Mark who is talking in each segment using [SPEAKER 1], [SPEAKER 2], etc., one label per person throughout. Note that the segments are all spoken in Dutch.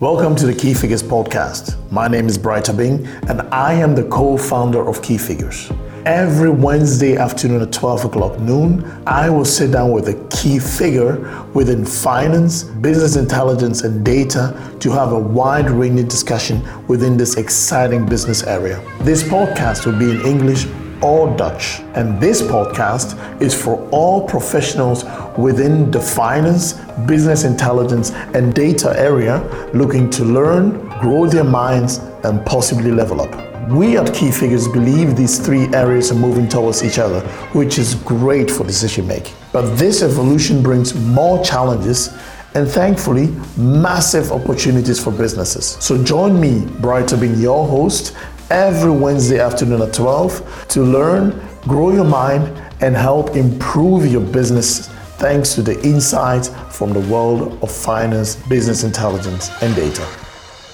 [SPEAKER 1] Welcome to the Key Figures podcast. My name is Bright Abing, and I am the co founder of Key Figures. Every Wednesday afternoon at 12 o'clock noon, I will sit down with a key figure within finance, business intelligence, and data to have a wide ranging discussion within this exciting business area. This podcast will be in English or Dutch. And this podcast is for all professionals within the finance, business intelligence, and data area looking to learn, grow their minds, and possibly level up. We at Key Figures believe these three areas are moving towards each other, which is great for decision making. But this evolution brings more challenges and thankfully massive opportunities for businesses. So join me, Bright being your host, every Wednesday afternoon at 12 to learn, grow your mind, and help improve your business thanks to the insights from the world of finance, business intelligence, and data.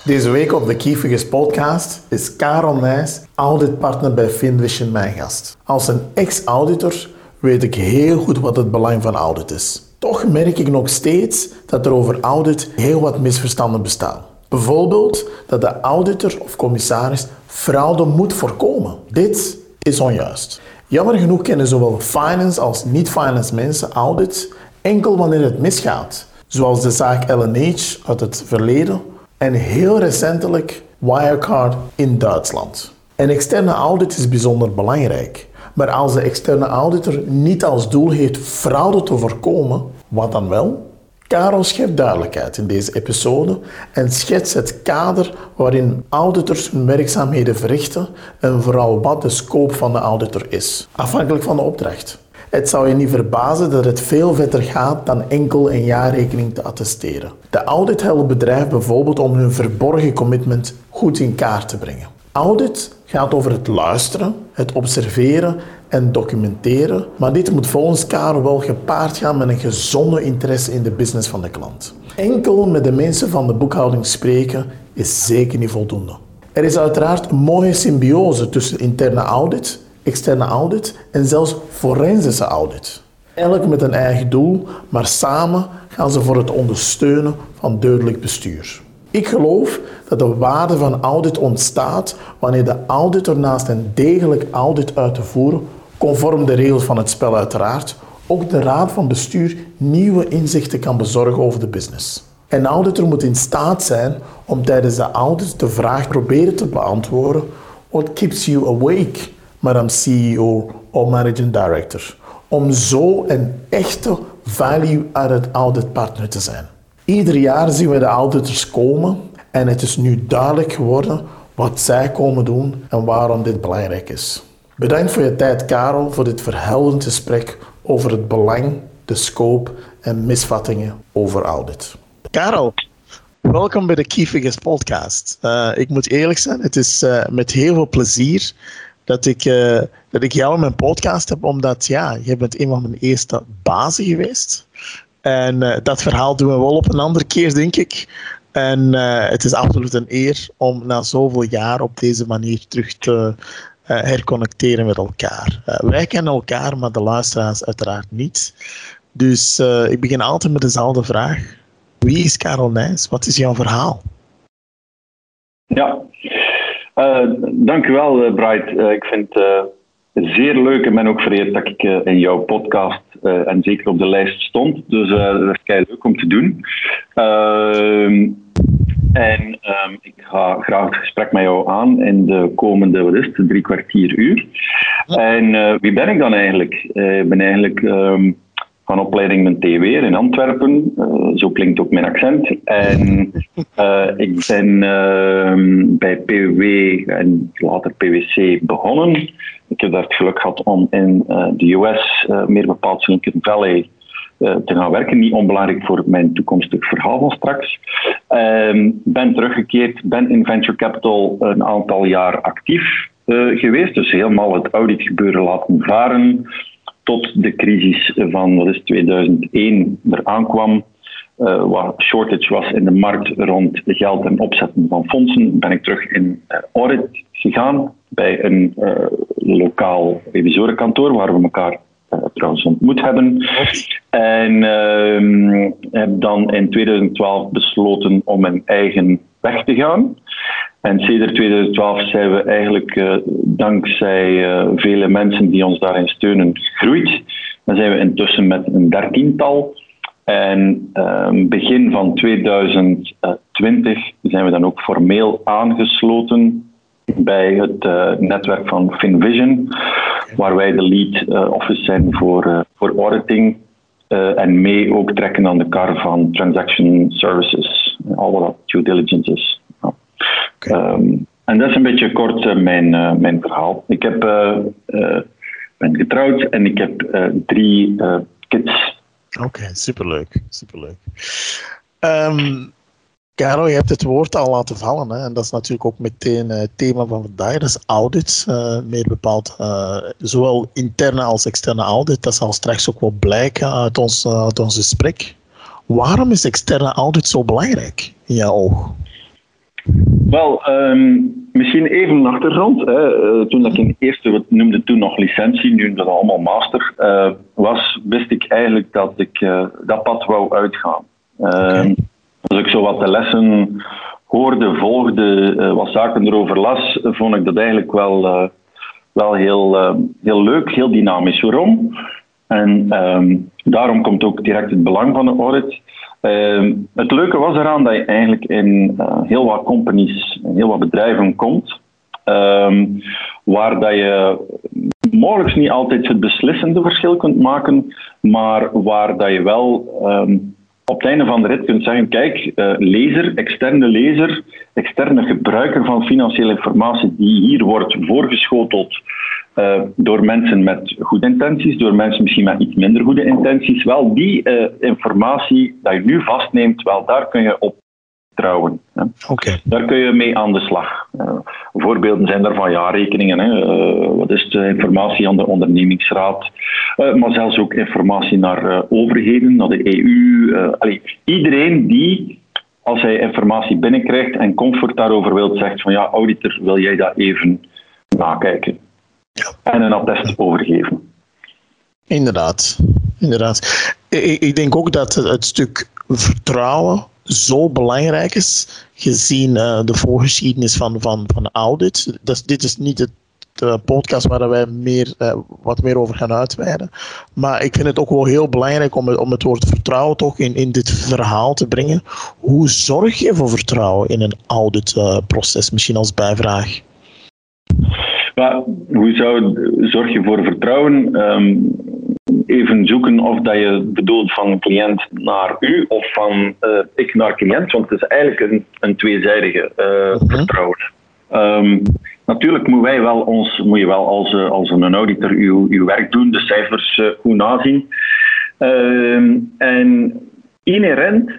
[SPEAKER 1] Deze week op de Key Figures podcast is Karel Nijs, auditpartner bij Finvision, mijn gast. Als een ex-auditor weet ik heel goed wat het belang van audit is. Toch merk ik nog steeds dat er over audit heel wat misverstanden bestaan. Bijvoorbeeld dat de auditor of commissaris fraude moet voorkomen. Dit is onjuist. Jammer genoeg kennen zowel finance als niet-finance mensen audit enkel wanneer het misgaat, zoals de zaak LNH uit het verleden en heel recentelijk Wirecard in Duitsland. Een externe audit is bijzonder belangrijk, maar als de externe auditor niet als doel heeft fraude te voorkomen, wat dan wel? Karel schept duidelijkheid in deze episode en schetst het kader waarin auditors hun werkzaamheden verrichten en vooral wat de scope van de auditor is, afhankelijk van de opdracht. Het zou je niet verbazen dat het veel verder gaat dan enkel een jaarrekening te attesteren. De audit helpt bedrijven bijvoorbeeld om hun verborgen commitment goed in kaart te brengen. Audit gaat over het luisteren, het observeren en documenteren, maar dit moet volgens Karel wel gepaard gaan met een gezonde interesse in de business van de klant. Enkel met de mensen van de boekhouding spreken is zeker niet voldoende. Er is uiteraard een mooie symbiose tussen interne audit, externe audit en zelfs forensische audit. Elk met een eigen doel, maar samen gaan ze voor het ondersteunen van duidelijk bestuur. Ik geloof dat de waarde van audit ontstaat wanneer de auditor naast een degelijk audit uit te voeren, conform de regels van het spel uiteraard, ook de raad van bestuur nieuwe inzichten kan bezorgen over de business. Een auditor moet in staat zijn om tijdens de audit de vraag proberen te beantwoorden: What keeps you awake, madam CEO of managing director? Om zo een echte value uit het auditpartner te zijn. Ieder jaar zien we de auditors komen en het is nu duidelijk geworden wat zij komen doen en waarom dit belangrijk is. Bedankt voor je tijd, Karel, voor dit verhelderend gesprek over het belang, de scope en misvattingen over audit. Karel, welkom bij de Key Figures podcast. Uh, ik moet eerlijk zijn, het is uh, met heel veel plezier dat ik, uh, dat ik jou in mijn podcast heb, omdat ja, je bent een van mijn eerste bazen geweest. En uh, dat verhaal doen we wel op een andere keer, denk ik. En uh, het is absoluut een eer om na zoveel jaar op deze manier terug te uh, herconnecteren met elkaar. wij kennen elkaar, maar de luisteraars uiteraard niet. Dus ik begin altijd met dezelfde vraag. Wie is Karel Nijs? Wat is jouw verhaal?
[SPEAKER 2] Ja, dank Bright. ik vind zeer leuk en ben ook vereerd dat ik in jouw podcast uh, en zeker op de lijst stond. Dus uh, dat is kei leuk om te doen. Ehm, en um, ik ga graag het gesprek met jou aan in de komende, wat is het, drie kwartier uur. En wie ben ik dan eigenlijk? Ik ben eigenlijk um, van opleiding mijn TWR in Antwerpen. zo klinkt ook mijn accent. En ik ben bij PWW en later PwC begonnen. Ik heb daar het geluk gehad om in uh, de US, meer bepaald Silicon Valley, te gaan werken. Niet onbelangrijk voor mijn toekomstig verhaal van straks. Ehm, ben teruggekeerd, ben in venture capital een aantal jaar actief geweest. Dus helemaal het auditgebeuren laten varen. Tot de crisis van wat is 2001 eraan kwam. Uh, wat shortage was in de markt rond geld en opzetten van fondsen, ben ik terug in uh, audit gegaan bij een uh, lokaal revisorenkantoor waar we elkaar trouwens ontmoet hebben. En ehm, heb dan in 2012 besloten om mijn eigen weg te gaan. En sinds 2012 zijn we eigenlijk dankzij vele mensen die ons daarin steunen gegroeid. Dan zijn we intussen met een dertiental. En um, begin van 2020 zijn we dan ook formeel aangesloten bij het uh, netwerk van FinVision, waar wij de lead office zijn voor, voor auditing en mee ook trekken aan de kar van transaction services, al wat due diligence is. Um, en dat is een beetje kort mijn, mijn verhaal. Ik heb, ben getrouwd en ik heb drie kids.
[SPEAKER 1] Oké, superleuk. superleuk. Um, je hebt het woord al laten vallen. Hè? En dat is natuurlijk ook meteen het thema van vandaag. Dat is audit. Uh, meer bepaald zowel interne als externe audit. Dat zal straks ook wel blijken uit ons, uit ons gesprek. Waarom is externe audit zo belangrijk in jouw oog?
[SPEAKER 2] Wel, um, misschien even een achtergrond. Hè. Uh, toen ik in eerste, we noemden toen nog licentie, nu dat allemaal master, uh, was, wist ik eigenlijk dat ik uh, dat pad wou uitgaan. Okay. Als ik zo wat de lessen hoorde, volgde, wat zaken erover las, vond ik dat eigenlijk wel, wel heel, heel leuk, heel dynamisch. Waarom? En um, daarom komt ook direct het belang van de audit. Uh, het leuke was eraan dat je eigenlijk in uh, heel wat companies, in heel wat bedrijven komt, um, waar dat je mogelijk niet altijd het beslissende verschil kunt maken, maar waar dat je wel um, op het einde van de rit kunt zeggen, kijk, uh, lezer, externe lezer, externe gebruiker van financiële informatie die hier wordt voorgeschoteld uh, door mensen met goede intenties, door mensen misschien met iets minder goede intenties. Wel, die uh, informatie dat je nu vastneemt, wel, daar kun je op trouwen.
[SPEAKER 1] Okay.
[SPEAKER 2] Daar kun je mee aan de slag. Uh, voorbeelden zijn daarvan jaarrekeningen. Hè. wat is de informatie aan de ondernemingsraad? maar zelfs ook informatie naar overheden, naar de EU. Allee, iedereen die als hij informatie binnenkrijgt en comfort daarover wilt, zegt van ja, auditor, wil jij dat even nakijken? en een attest overgeven.
[SPEAKER 1] Inderdaad, inderdaad. Ik, ik denk ook dat het stuk vertrouwen zo belangrijk is, gezien uh, de voorgeschiedenis van, van, van audit. Dus dit is niet het de podcast waar wij meer, uh, wat meer over gaan uitweiden. Maar ik vind het ook wel heel belangrijk om, om het woord vertrouwen toch in, in dit verhaal te brengen. Hoe zorg je voor vertrouwen in een auditproces? Uh, Misschien als bijvraag.
[SPEAKER 2] Maar hoe zou, zorg je voor vertrouwen? Um, even zoeken of dat je bedoelt van cliënt naar u of van uh, ik naar cliënt, want het is eigenlijk een, een tweezijdige uh, vertrouwen. Um, natuurlijk moeten wij wel ons, moet je wel als, uh, als een auditor uw, uw werk doen, de cijfers goed nazien. Um, en inherent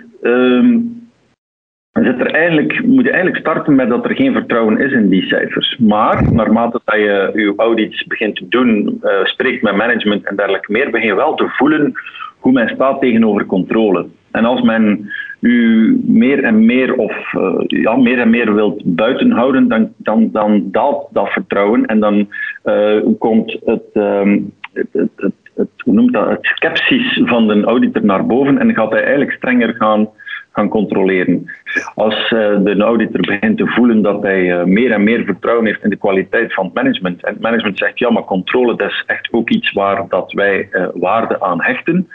[SPEAKER 2] zit er eigenlijk, moet je eigenlijk starten met dat er geen vertrouwen is in die cijfers. Maar naarmate dat je je audits begint te doen, uh, spreekt met management en dergelijke meer, begin je wel te voelen hoe men staat tegenover controle. En als men u meer en meer of uh, ja, meer en meer wilt buitenhouden, dan, dan, dan daalt dat vertrouwen en dan uh, komt het, um, het, het, het, het, hoe noemt dat, het sceptisch van de auditor naar boven en gaat hij eigenlijk strenger gaan gaan controleren. Als uh, de auditor begint te voelen dat hij uh, meer en meer vertrouwen heeft in de kwaliteit van het management, en het management zegt ja, maar controle dat is echt ook iets waar dat wij uh, waarde aan hechten,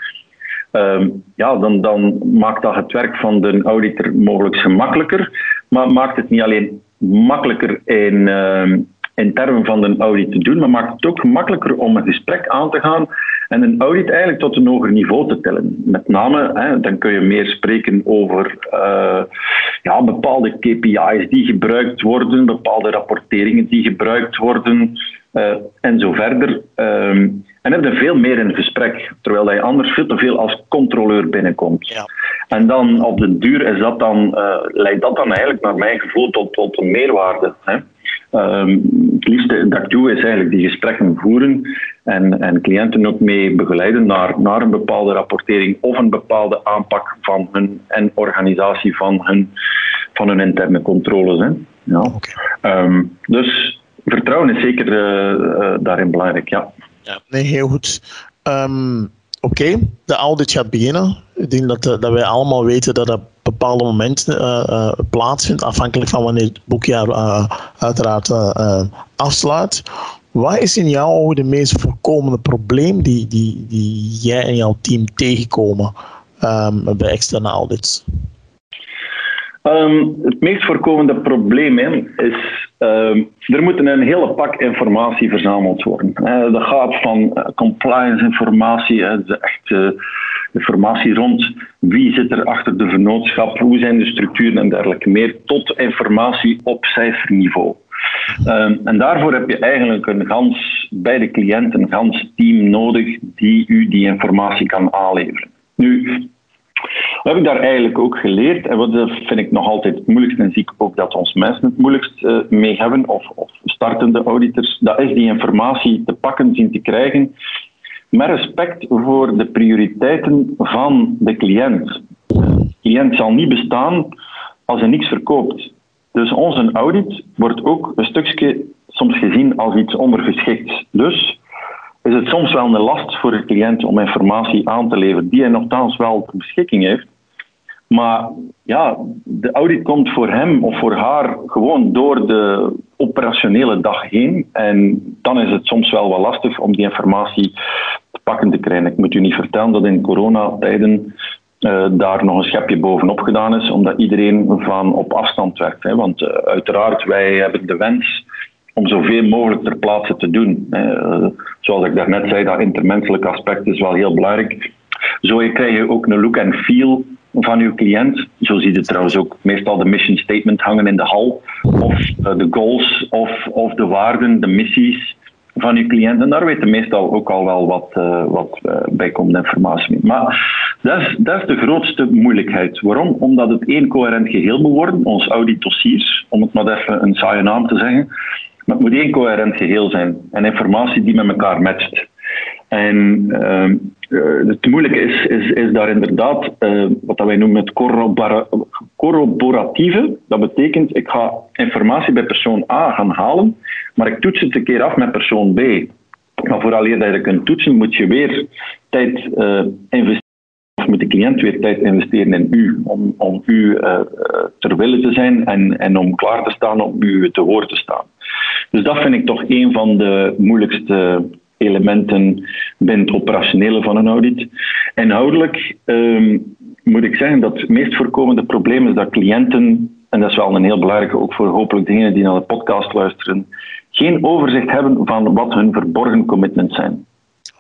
[SPEAKER 2] um, ja, dan, dan maakt dat het werk van de auditor mogelijk gemakkelijker, maar maakt het niet alleen makkelijker in, ehm, in termen van de audit te doen, maar maakt het ook gemakkelijker om een gesprek aan te gaan en een audit eigenlijk tot een hoger niveau te tellen. Met name, hè, dan kun je meer spreken over uh, ja, bepaalde KPI's die gebruikt worden, bepaalde rapporteringen die gebruikt worden uh, en zo verder. Um, en heb je veel meer in gesprek, terwijl je anders veel te veel als controleur binnenkomt. Ja. En dan op de duur is dat dan, uh, leidt dat dan eigenlijk naar mijn gevoel tot, tot een meerwaarde. Hè. Um, het liefste dat ik doe is eigenlijk die gesprekken voeren en, en cliënten ook mee begeleiden naar, naar een bepaalde rapportering of een bepaalde aanpak van hun en organisatie van hun, van hun interne controles. Hè. Ja. Okay. Um, dus vertrouwen is zeker uh, uh, daarin belangrijk, ja.
[SPEAKER 1] Ja, nee, heel goed. Ehm, oké, de audit gaat beginnen. Ik denk dat, dat wij allemaal weten dat dat bepaalde momenten uh, plaatsvindt, afhankelijk van wanneer het boekjaar uiteraard afsluit. Wat is in jouw ogen de meest voorkomende probleem die, die, die jij en jouw team tegenkomen um, bij externe audits?
[SPEAKER 2] Um, het meest voorkomende probleem is, um, er moet een hele pak informatie verzameld worden. Uh, dat gaat van compliance informatie, uh, de echte informatie rond wie zit er achter de vernootschap, hoe zijn de structuren en dergelijke meer, tot informatie op cijferniveau. Um, en daarvoor heb je eigenlijk een gans, bij de cliënt een gans team nodig die u die informatie kan aanleveren. Nu, wat heb ik daar eigenlijk ook geleerd? En wat vind ik nog altijd het moeilijkste en zie ik ook dat ons mensen het moeilijkst uh, mee hebben, of, of startende auditors, dat is die informatie te pakken zien te krijgen met respect voor de prioriteiten van de cliënt. De cliënt zal niet bestaan als hij niks verkoopt. Dus onze audit wordt ook een stukje soms gezien als iets ondergeschikt. Dus is het soms wel een last voor de cliënt om informatie aan te leveren die hij nogthans wel ter beschikking heeft. Maar ja, de audit komt voor hem of voor haar gewoon door de operationele dag heen. En dan is het soms wel wat lastig om die informatie te pakken te krijgen. Ik moet u niet vertellen dat in coronatijden uh, daar nog een schepje bovenop gedaan is, omdat iedereen van op afstand werkt. Hè. Want uh, uiteraard, wij hebben de wens om zoveel mogelijk ter plaatse te doen. Uh, zoals ik daarnet zei, dat intermenselijke aspect is wel heel belangrijk. Zo krijg je ook een look en feel van uw cliënt. Zo zie je trouwens ook meestal de mission statement hangen in de hal. Of de goals of, of de waarden, de missies van uw cliënt. En daar weten meestal ook al wel wat, uh, wat uh, bijkomende informatie mee. Maar dat is, dat is de grootste moeilijkheid. Waarom? Omdat het één coherent geheel moet worden, ons auditdossiers, om het maar even een saaie naam te zeggen. Maar het moet één coherent geheel zijn en informatie die met elkaar matcht. En uh, het moeilijke is, is, is daar inderdaad uh, wat wij noemen het corroboratieve. Dat betekent, ik ga informatie bij persoon A gaan halen, maar ik toets het een keer af met persoon B. Maar eer dat je kunt toetsen, moet je weer tijd uh, investeren. Of moet de cliënt weer tijd investeren in u, om, om u ter wille te zijn en, en om klaar te staan om u te horen te staan. Dus dat vind ik toch een van de moeilijkste elementen het operationele van een audit. Inhoudelijk um, moet ik zeggen dat het meest voorkomende probleem is dat cliënten, en dat is wel een heel belangrijke ook voor hopelijk degenen die naar de podcast luisteren, geen overzicht hebben van wat hun verborgen commitments zijn.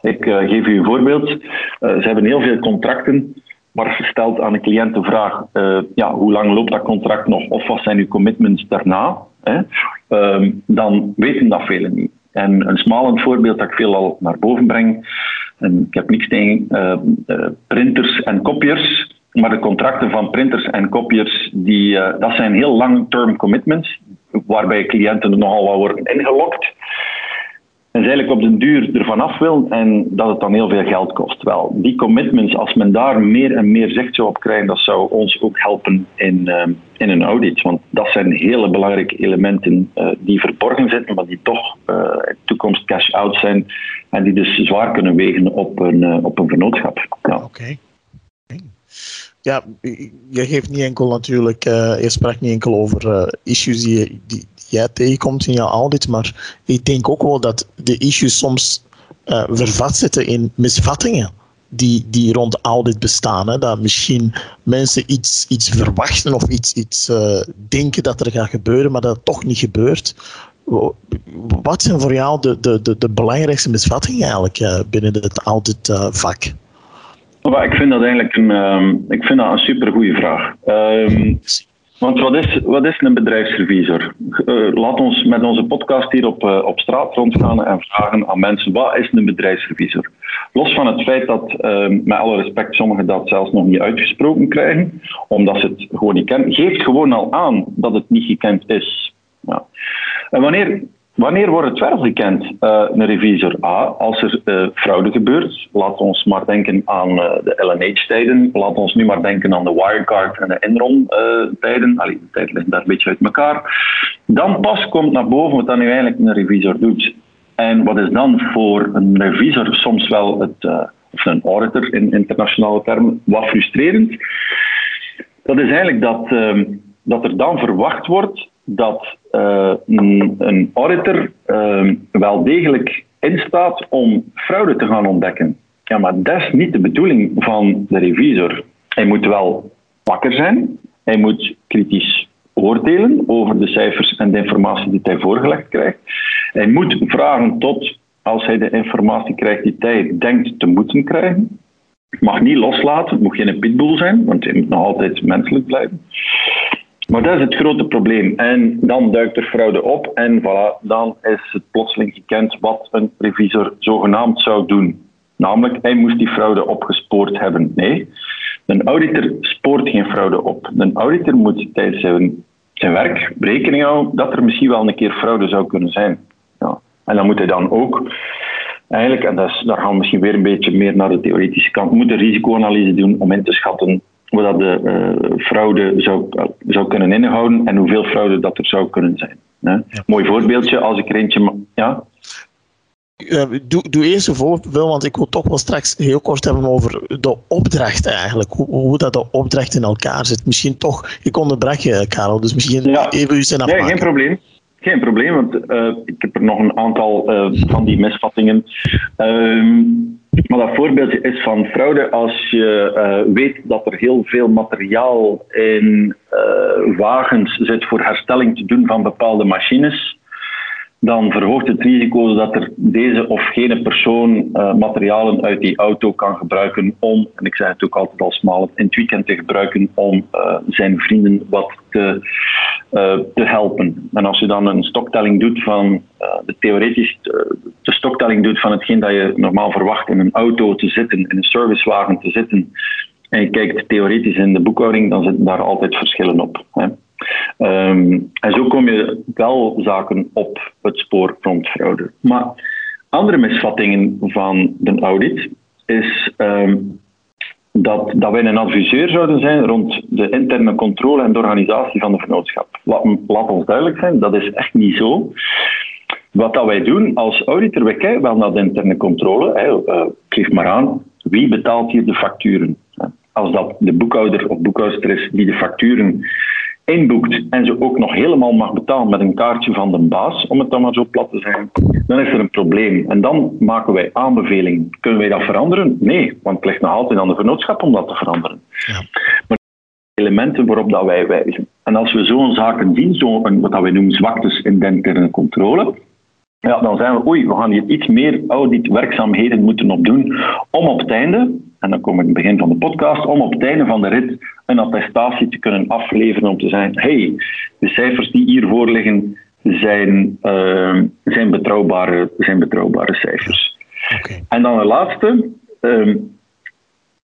[SPEAKER 2] Ik uh, geef u een voorbeeld. Uh, ze hebben heel veel contracten, maar gesteld aan een cliënt de vraag: uh, ja, hoe lang loopt dat contract nog of wat zijn uw commitments daarna? Hè? Um, dan weten dat velen niet. En een smalend voorbeeld dat ik veel al naar boven breng, en ik heb niks tegen uh, uh, printers en kopiërs, maar de contracten van printers en kopiërs, die, uh, dat zijn heel long-term commitments, waarbij cliënten nogal wat worden ingelokt. En ze eigenlijk op den duur ervan af wil en dat het dan heel veel geld kost. Wel, die commitments, als men daar meer en meer zicht zou op krijgt, dat zou ons ook helpen in, uh, in een audit. Want dat zijn hele belangrijke elementen uh, die verborgen zitten, maar die toch uh, toekomst cash-out zijn en die dus zwaar kunnen wegen op een, op een vernootschap.
[SPEAKER 1] Ja. Oké. Ja, je geeft niet enkel natuurlijk, je sprak niet enkel over issues die, die, jij tegenkomt in jouw audit, maar ik denk ook wel dat de issues soms uh, vervat zitten in misvattingen die, die rond audit bestaan. Hè? Dat misschien mensen iets, iets verwachten of iets, iets uh, denken dat er gaat gebeuren, maar dat het toch niet gebeurt. Wat zijn voor jou de, de, de, de belangrijkste misvattingen eigenlijk uh, binnen het auditvak?
[SPEAKER 2] Uh, ik vind dat eigenlijk een, um, ik vind dat een supergoeie vraag. Um, want wat is, wat is een bedrijfsrevisor? Uh, laat ons met onze podcast hier op, uh, op straat rondgaan en vragen aan mensen: wat is een bedrijfsrevisor? Los van het feit dat, uh, met alle respect, sommigen dat zelfs nog niet uitgesproken krijgen, omdat ze het gewoon niet kennen, geeft gewoon al aan dat het niet gekend is. Ja. En wanneer Wanneer wordt het wel gekend, uh, een revisor? A, als er uh, fraude gebeurt, laat ons maar denken aan uh, de LNH-tijden, laat ons nu maar denken aan de Wirecard en de Enron-tijden, Allee, de tijd ligt daar een beetje uit elkaar. Dan pas komt naar boven wat dan nu eigenlijk een revisor doet. En wat is dan voor een revisor soms wel het, of een auditor in internationale termen, wat frustrerend? Dat is eigenlijk dat, uh, dat er dan verwacht wordt dat uh, een, auditor ehm, wel degelijk instaat om fraude te gaan ontdekken. Ja, maar dat is niet de bedoeling van de revisor. Hij moet wel wakker zijn, hij moet kritisch oordelen over de cijfers en de informatie die hij voorgelegd krijgt. Hij moet vragen tot, als hij de informatie krijgt die hij denkt te moeten krijgen. Mag niet loslaten, het moet geen pitbull zijn, want hij moet nog altijd menselijk blijven. Maar dat is het grote probleem. En dan duikt er fraude op en voilà, dan is het plotseling gekend wat een revisor zogenaamd zou doen. Namelijk, hij moest die fraude opgespoord hebben. Nee, een auditor spoort geen fraude op. Een auditor moet tijdens zijn, zijn werk rekening houden dat er misschien wel een keer fraude zou kunnen zijn. Ja. En dan moet hij dan ook eigenlijk, en dat is, daar gaan we misschien weer een beetje meer naar de theoretische kant, moet een risicoanalyse doen om in te schatten wat de uh, fraude zou, zou kunnen inhouden en hoeveel fraude dat er zou kunnen zijn. Hè. Mooi voorbeeldje, als ik er eentje... Ja?
[SPEAKER 1] Uh, doe, doe eerst een voorbeeld, want ik wil toch wel straks heel kort hebben over de opdracht eigenlijk. Hoe, hoe dat de opdracht in elkaar zit. Misschien toch, ik onderbrak je Karel, dus misschien ja. even uw zin afmaken.
[SPEAKER 2] Nee, geen probleem. Geen probleem, want uh, ik heb er nog een aantal van die misvattingen. Ehm, maar dat voorbeeldje is van fraude als je uh, weet dat er heel veel materiaal in wagens zit voor herstelling te doen van bepaalde machines dan verhoogt het risico dat er deze of gene persoon uh, materialen uit die auto kan gebruiken om, en ik zeg het ook altijd als smal, in het weekend te gebruiken om uh, zijn vrienden wat te, uh, te helpen. En als je dan een stoktelling doet van, de theoretisch de stoktelling doet van hetgeen dat je normaal verwacht in een auto te zitten, in een servicewagen te zitten, en je kijkt theoretisch in de boekhouding, dan zitten daar altijd verschillen op. Hè. Um, en zo kom je wel zaken op het spoor rond fraude. Maar andere misvattingen van de audit is um, dat, dat wij een adviseur zouden zijn rond de interne controle en de organisatie van de vennootschap. Laat, laat ons duidelijk zijn, dat is echt niet zo. Wat dat wij doen als auditor, wij kijken wel naar de interne controle. Hè. Geef maar aan, wie betaalt hier de facturen? Als dat de boekhouder of boekhoudster is die de facturen inboekt en ze ook nog helemaal mag betalen met een kaartje van de baas, om het dan maar zo plat te zeggen, dan is er een probleem. En dan maken wij aanbevelingen. Kunnen wij dat veranderen? Nee, want het ligt nog altijd aan de vernootschap om dat te veranderen. Ja. Maar elementen waarop dat wij wijzen. En als we zo'n zaken zien, zo'n wat wij noemen zwaktes in de interne controle, ja, dan zijn we, oei, we gaan hier iets meer auditwerkzaamheden moeten opdoen om op het einde, en dan kom ik in het begin van de podcast, om op het einde van de rit een attestatie te kunnen afleveren om te zeggen, hey, de cijfers die hier voorliggen zijn, uh, zijn, betrouwbare, zijn betrouwbare cijfers. Okay. En dan de laatste, um,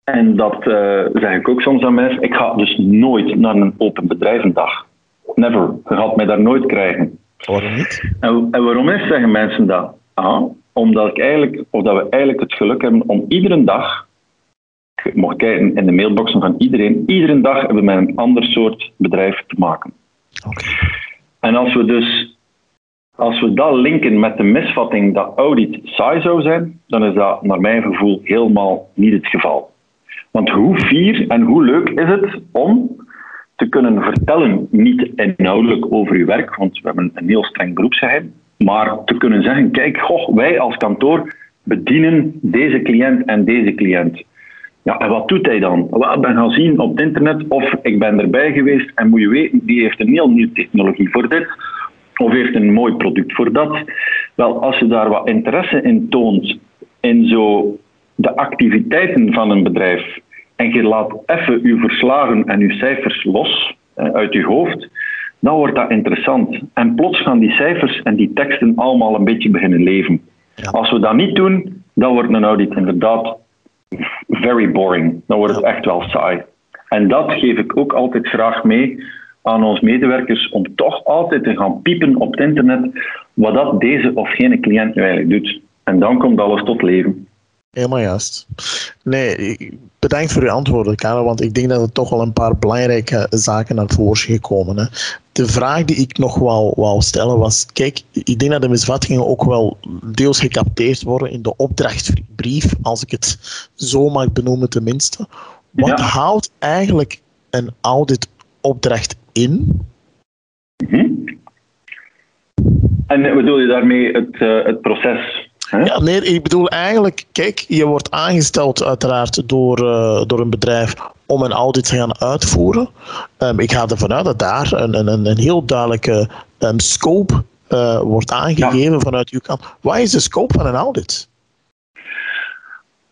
[SPEAKER 2] en dat uh, zeg ik ook soms aan mensen, ik ga dus nooit naar een open bedrijvendag. Never. Je gaat mij daar nooit krijgen.
[SPEAKER 1] Waarom niet?
[SPEAKER 2] En, en waarom is, zeggen mensen dat? Ah, omdat, ik eigenlijk, of dat we eigenlijk het geluk hebben om iedere dag mocht kijken in de mailboxen van iedereen. Iedere dag hebben we met een ander soort bedrijf te maken. Okay. En als we dus als we dat linken met de misvatting dat audit saai zou zijn, dan is dat naar mijn gevoel helemaal niet het geval. Want hoe fier en hoe leuk is het om te kunnen vertellen, niet inhoudelijk over uw werk, want we hebben een heel streng beroepsgeheim, maar te kunnen zeggen, kijk, goh, wij als kantoor bedienen deze cliënt en deze cliënt. Ja, en wat doet hij dan? Wel, ik ben gaan zien op het internet of ik ben erbij geweest en moet je weten, die heeft een heel nieuwe technologie voor dit of heeft een mooi product voor dat. Wel, als je daar wat interesse in toont in zo de activiteiten van een bedrijf en je laat even uw verslagen en uw cijfers los eh, uit je hoofd, dan wordt dat interessant. En plots gaan die cijfers en die teksten allemaal een beetje beginnen leven. Als we dat niet doen, dan wordt een audit inderdaad very boring. Dan wordt het echt wel saai. En dat geef ik ook altijd graag mee aan onze medewerkers om toch altijd te gaan piepen op het internet wat dat deze of gene cliënt nu eigenlijk doet. En dan komt alles tot leven.
[SPEAKER 1] Helemaal juist. Nee, bedankt voor uw antwoorden, Karel, want ik denk dat er toch wel een paar belangrijke zaken naar voren zijn gekomen. Hè. De vraag die ik nog wel wou stellen was, kijk, ik denk dat de misvattingen ook wel deels gecapteerd worden in de opdrachtbrief, als ik het zo mag benoemen tenminste. Wat houdt eigenlijk een auditopdracht in?
[SPEAKER 2] Mm En bedoel je daarmee het, uh, het proces
[SPEAKER 1] ja, nee, ik bedoel eigenlijk, kijk, je wordt aangesteld uiteraard door, uh, door een bedrijf om een audit te gaan uitvoeren. Um, ik ga ervan uit dat daar een, een, een heel duidelijke um, scope uh, wordt aangegeven vanuit uw kant. Wat is de scope van een audit?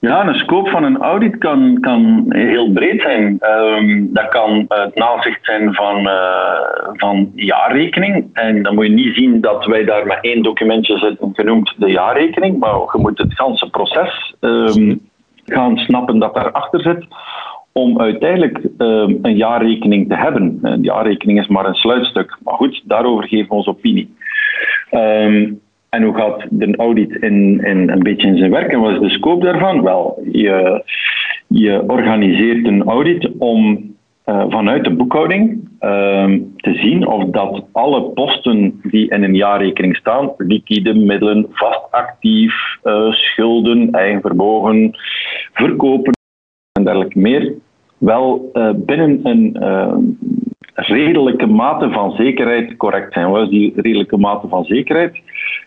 [SPEAKER 2] Ja, een scope van een audit kan, kan heel breed zijn. Um, dat kan het nazicht zijn van, uh, van jaarrekening. En dan moet je niet zien dat wij daar met één documentje zitten, genoemd de jaarrekening. Maar je moet het hele proces um, gaan snappen dat daarachter zit. Om uiteindelijk um, een jaarrekening te hebben. Een jaarrekening is maar een sluitstuk. Maar goed, daarover geven we onze opinie. En hoe gaat de audit in, in, een beetje in zijn werk en wat is de scope daarvan? Wel, je, je organiseert een audit om uh, vanuit de boekhouding uh, te zien of dat alle posten die in een jaarrekening staan, liquide middelen, vast actief, uh, schulden, eigen vermogen, verkopen en dergelijke meer, wel uh, binnen een redelijke mate van zekerheid correct zijn. Wat is die redelijke mate van zekerheid?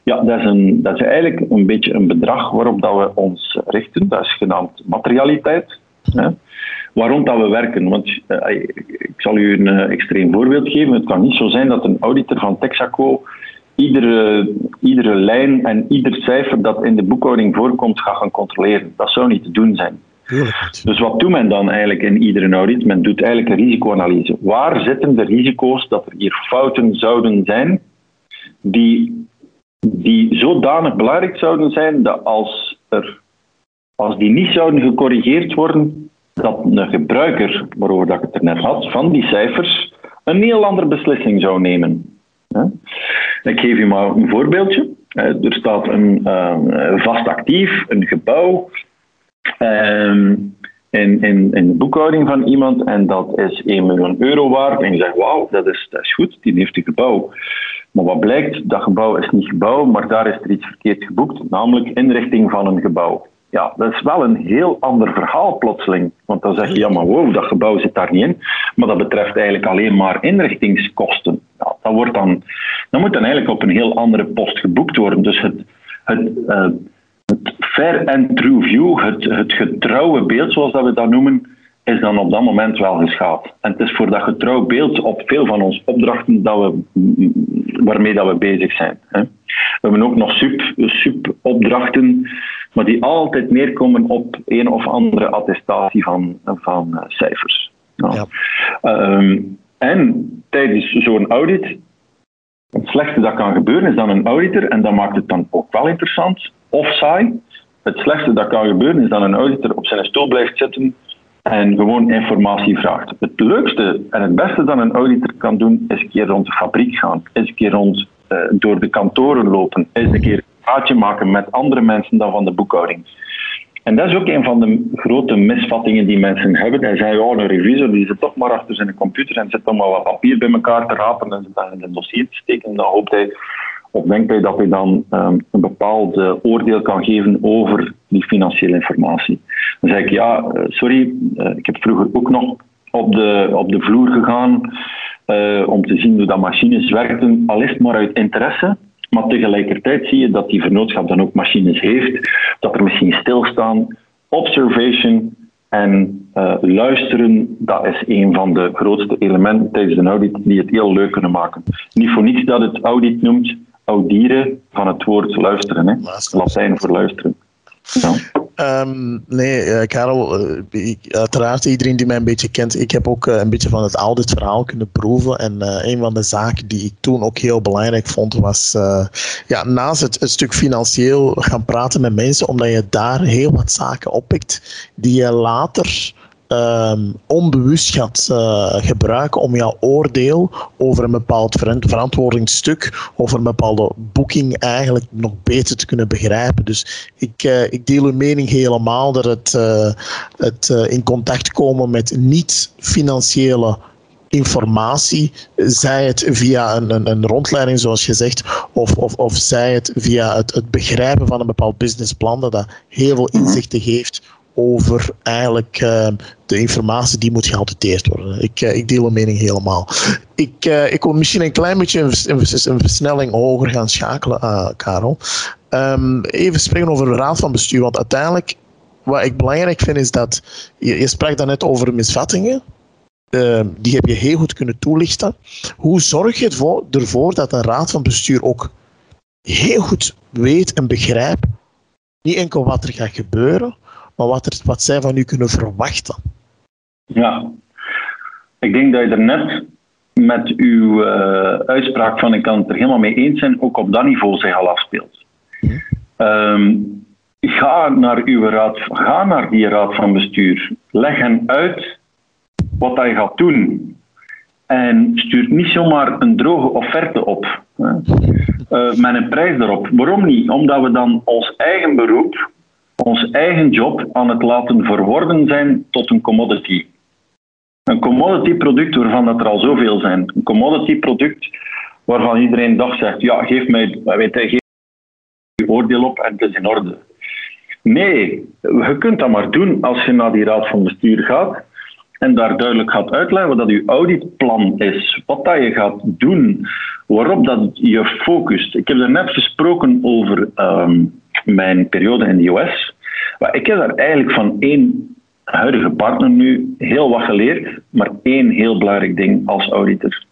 [SPEAKER 2] Ja, dat is, een, dat is eigenlijk een beetje een bedrag waarop dat we ons richten. Dat is genaamd materialiteit. Hè. Waarom dat we werken? Want uh, ik zal u een uh, extreem voorbeeld geven. Het kan niet zo zijn dat een auditor van Texaco iedere, iedere lijn en ieder cijfer dat in de boekhouding voorkomt gaat gaan controleren. Dat zou niet te doen zijn. Dus wat doet men dan eigenlijk in iedere audit? Men doet eigenlijk een risicoanalyse. Waar zitten de risico's dat er hier fouten zouden zijn die, die zodanig belangrijk zouden zijn dat als, er, als die niet zouden gecorrigeerd worden, dat een gebruiker, waarover dat ik het er net had, van die cijfers een heel andere beslissing zou nemen. Ik geef u maar een voorbeeldje. Er staat een uh, vast actief, een gebouw, Um, in, in, in de boekhouding van iemand en dat is 1 miljoen euro waard. En je zegt, wauw, dat is, dat is goed, die heeft een gebouw. Maar wat blijkt, dat gebouw is niet gebouw, maar daar is er iets verkeerd geboekt, namelijk inrichting van een gebouw. Ja, dat is wel een heel ander verhaal plotseling. Want dan zeg je, ja maar wow, dat gebouw zit daar niet in. Maar dat betreft eigenlijk alleen maar inrichtingskosten. Ja, dat, wordt dan, dat moet dan eigenlijk op een heel andere post geboekt worden. Dus het, het uh, het fair and true view, het, het getrouwe beeld zoals dat we dat noemen, is dan op dat moment wel geschaad. En het is voor dat getrouw beeld op veel van onze opdrachten dat we, waarmee dat we bezig zijn. Hè. We hebben ook nog sub-opdrachten, sub maar die altijd neerkomen op een of andere attestatie van, van uh, cijfers. Ja. Um, en tijdens zo'n audit, het slechtste dat kan gebeuren is dan een auditor, en dat maakt het dan ook wel interessant, of saai. Het slechtste dat kan gebeuren is dat een auditor op zijn stoel blijft zitten en gewoon informatie vraagt. Het leukste en het beste dat een auditor kan doen, is een keer rond de fabriek gaan, is een keer rond uh, door de kantoren lopen, is een keer een praatje maken met andere mensen dan van de boekhouding. En dat is ook een van de grote misvattingen die mensen hebben. Hij zei, oh, een revisor die zit toch maar achter zijn computer en zit toch maar wat papier bij elkaar te rapen en zit dan in een dossier te steken. Dan hoopt hij of denkt hij dat hij dan um, een bepaald uh, oordeel kan geven over die financiële informatie? Dan zeg ik ja, uh, sorry, uh, ik heb vroeger ook nog op de, op de vloer gegaan om te zien hoe dat machines werkten, al is het maar uit interesse. Maar tegelijkertijd zie je dat die vernootschap dan ook machines heeft, dat er misschien stilstaan. Observation en luisteren, dat is een van de grootste elementen tijdens een audit die het heel leuk kunnen maken. Niet voor niets dat het audit noemt, audieren van het woord luisteren. Hè? Latijn voor luisteren. Ja.
[SPEAKER 1] Um, nee, uh, Karel, uh, uiteraard iedereen die mij een beetje kent, ik heb ook uh, een beetje van het auditverhaal kunnen proeven. En een van de zaken die ik toen ook heel belangrijk vond, was ja, naast het, het, stuk financieel gaan praten met mensen, omdat je daar heel wat zaken oppikt die je later ehm, onbewust gaat uh, gebruiken om jouw oordeel over een bepaald verantwoordingsstuk, over een bepaalde boeking eigenlijk nog beter te kunnen begrijpen. Dus ik, uh, ik deel uw mening helemaal dat het, uh, het in contact komen met niet-financiële informatie, zij het via een, een, een, rondleiding, zoals je zegt, of, of, of zij het via het, het begrijpen van een bepaald businessplan, dat dat heel veel inzichten geeft over eigenlijk uh, de informatie die moet geauditeerd worden. Ik, uh, ik deel een mening helemaal. Ik, uh, ik wil misschien een klein beetje een, een versnelling hoger gaan schakelen, Karel. Um, even spreken over de raad van bestuur, want uiteindelijk, wat ik belangrijk vind, is dat je, je sprak daarnet over misvattingen. Ehm, die heb je heel goed kunnen toelichten. Hoe zorg je ervoor dat een raad van bestuur ook heel goed weet en begrijpt, niet enkel wat er gaat gebeuren, maar wat, er, wat zij van u kunnen verwachten?
[SPEAKER 2] Ja, ik denk dat je er net met uw uh, uitspraak van ik kan het er helemaal mee eens zijn, ook op dat niveau zich al afspeelt. Um, ga naar uw raad, ga naar die raad van bestuur. Leg hen uit wat hij gaat doen. En stuurt niet zomaar een droge offerte op. Hè, uh, met een prijs erop. Waarom niet? Omdat we dan ons eigen beroep, ons eigen job aan het laten verworden zijn tot een commodity. Een commodity product waarvan dat er al zoveel zijn. Een commodity product waarvan iedereen dag zegt, ja, geef mij, weet geef je oordeel op en het is in orde. Nee, je kunt dat maar doen als je naar die raad van bestuur gaat en daar duidelijk gaat uitleggen wat dat je auditplan is, wat dat je gaat doen, waarop dat je focust. Ik heb er net gesproken over um, mijn periode in de US. Maar ik heb daar eigenlijk van één huidige partner nu heel wat geleerd, maar één heel belangrijk ding als auditor.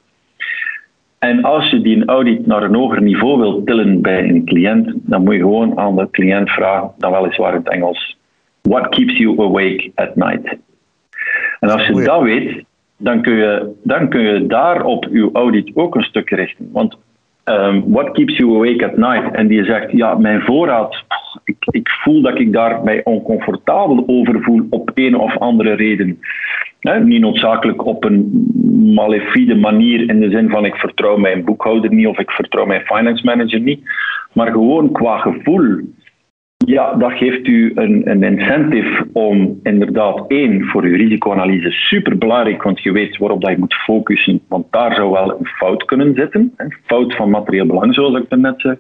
[SPEAKER 2] En als je die audit naar een hoger niveau wilt tillen bij een cliënt, dan moet je gewoon aan de cliënt vragen, dan weliswaar in het Engels, what keeps you awake at night? En als je dat weet, dan kun je, dan kun je daar op je audit ook een stuk richten. Want um, what keeps you awake at night? En die zegt, ja, mijn voorraad, ik, ik voel dat ik daar mij oncomfortabel over voel op een of andere reden. niet noodzakelijk op een malefide manier in de zin van ik vertrouw mijn boekhouder niet of ik vertrouw mijn finance manager niet, maar gewoon qua gevoel ja, dat geeft u een, een incentive om inderdaad één voor uw risicoanalyse super belangrijk, want je weet waarop dat je moet focussen, want daar zou wel een fout kunnen zitten. Een fout van materieel belang, zoals ik net zei.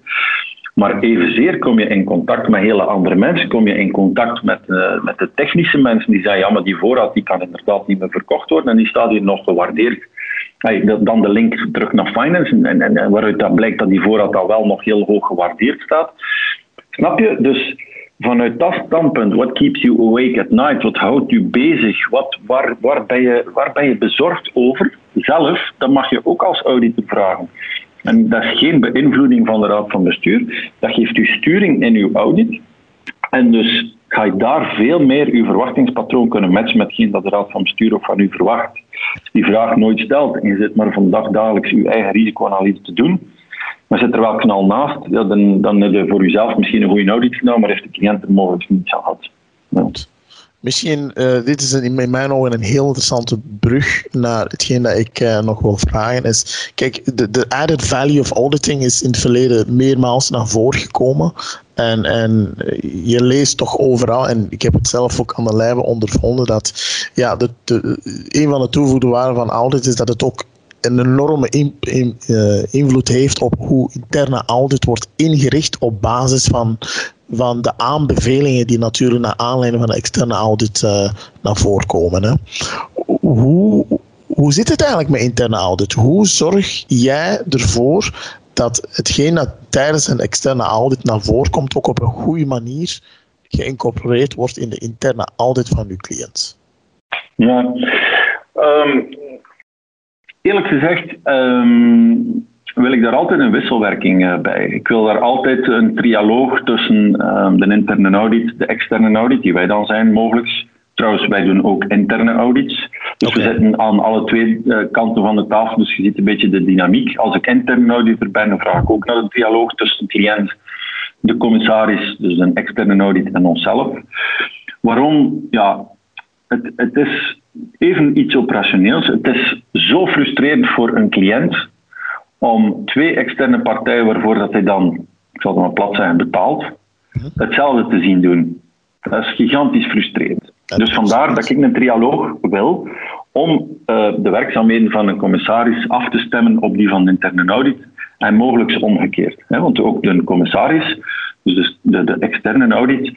[SPEAKER 2] Maar evenzeer kom je in contact met hele andere mensen, kom je in contact met, uh, met de technische mensen die zeggen, ja, maar die voorraad die kan inderdaad niet meer verkocht worden en die staat hier nog gewaardeerd. Dan de link terug naar finance en, en, waaruit dat blijkt dat die voorraad al wel nog heel hoog gewaardeerd staat. Snap je? Dus vanuit dat standpunt, what keeps you awake at night? Wat houdt u bezig? Wat, waar, waar, ben je, waar ben je bezorgd over? Zelf, dat mag je ook als auditor vragen. En dat is geen beïnvloeding van de raad van bestuur. Dat geeft u sturing in uw audit. En dus ga je daar veel meer uw verwachtingspatroon kunnen matchen met hetgeen dat de raad van bestuur ook van u verwacht. Als die vraag nooit stelt en je zit maar vandaag dagelijks uw eigen risicoanalyse te doen, maar zit er wel knal naast, ja, dan, dan heb je voor jezelf misschien een goede audit gedaan, maar heeft de cliënt er mogelijk niet gehad.
[SPEAKER 1] Misschien, uh, dit is in mijn ogen een heel interessante brug naar hetgeen dat ik uh, nog wil vragen. Is, kijk, de, de added value of auditing is in het verleden meermaals naar voren gekomen. En, en je leest toch overal, en ik heb het zelf ook aan de lijve ondervonden, dat ja, de, de, een van de toevoegde waarden van audit is dat het ook een enorme in, uh, invloed heeft op hoe interne audit wordt ingericht op basis van, van de aanbevelingen die natuurlijk naar aanleiding van de externe audit uh, naar voren komen. Hè. Hoe, hoe zit het eigenlijk met interne audit? Hoe zorg jij ervoor dat hetgeen dat tijdens een externe audit naar voren komt ook op een goede manier geïncorporeerd wordt in de interne audit van uw cliënt?
[SPEAKER 2] Ja, um, Eerlijk gezegd um, wil ik daar altijd een wisselwerking uh, bij. Ik wil daar altijd een trialoog tussen um, de interne audit, de externe audit, die wij dan zijn mogelijk. Trouwens, wij doen ook interne audits. Dus okay. we zitten aan alle twee uh, kanten van de tafel, dus je ziet een beetje de dynamiek. Als ik interne auditor ben, dan vraag ik ook naar een dialoog tussen de cliënt, de commissaris, dus een externe audit en onszelf. Waarom? Ja, het, het is even iets operationeels. Het is zo frustrerend voor een cliënt om twee externe partijen waarvoor dat hij dan, ik zal het maar plat zeggen, betaalt, hetzelfde te zien doen. Dat is gigantisch frustrerend. Dus vandaar dat ik een trialoog wil om uh, de werkzaamheden van een commissaris af te stemmen op die van de interne audit en mogelijk omgekeerd. Hè? Want ook de commissaris, dus de, de, externe audit,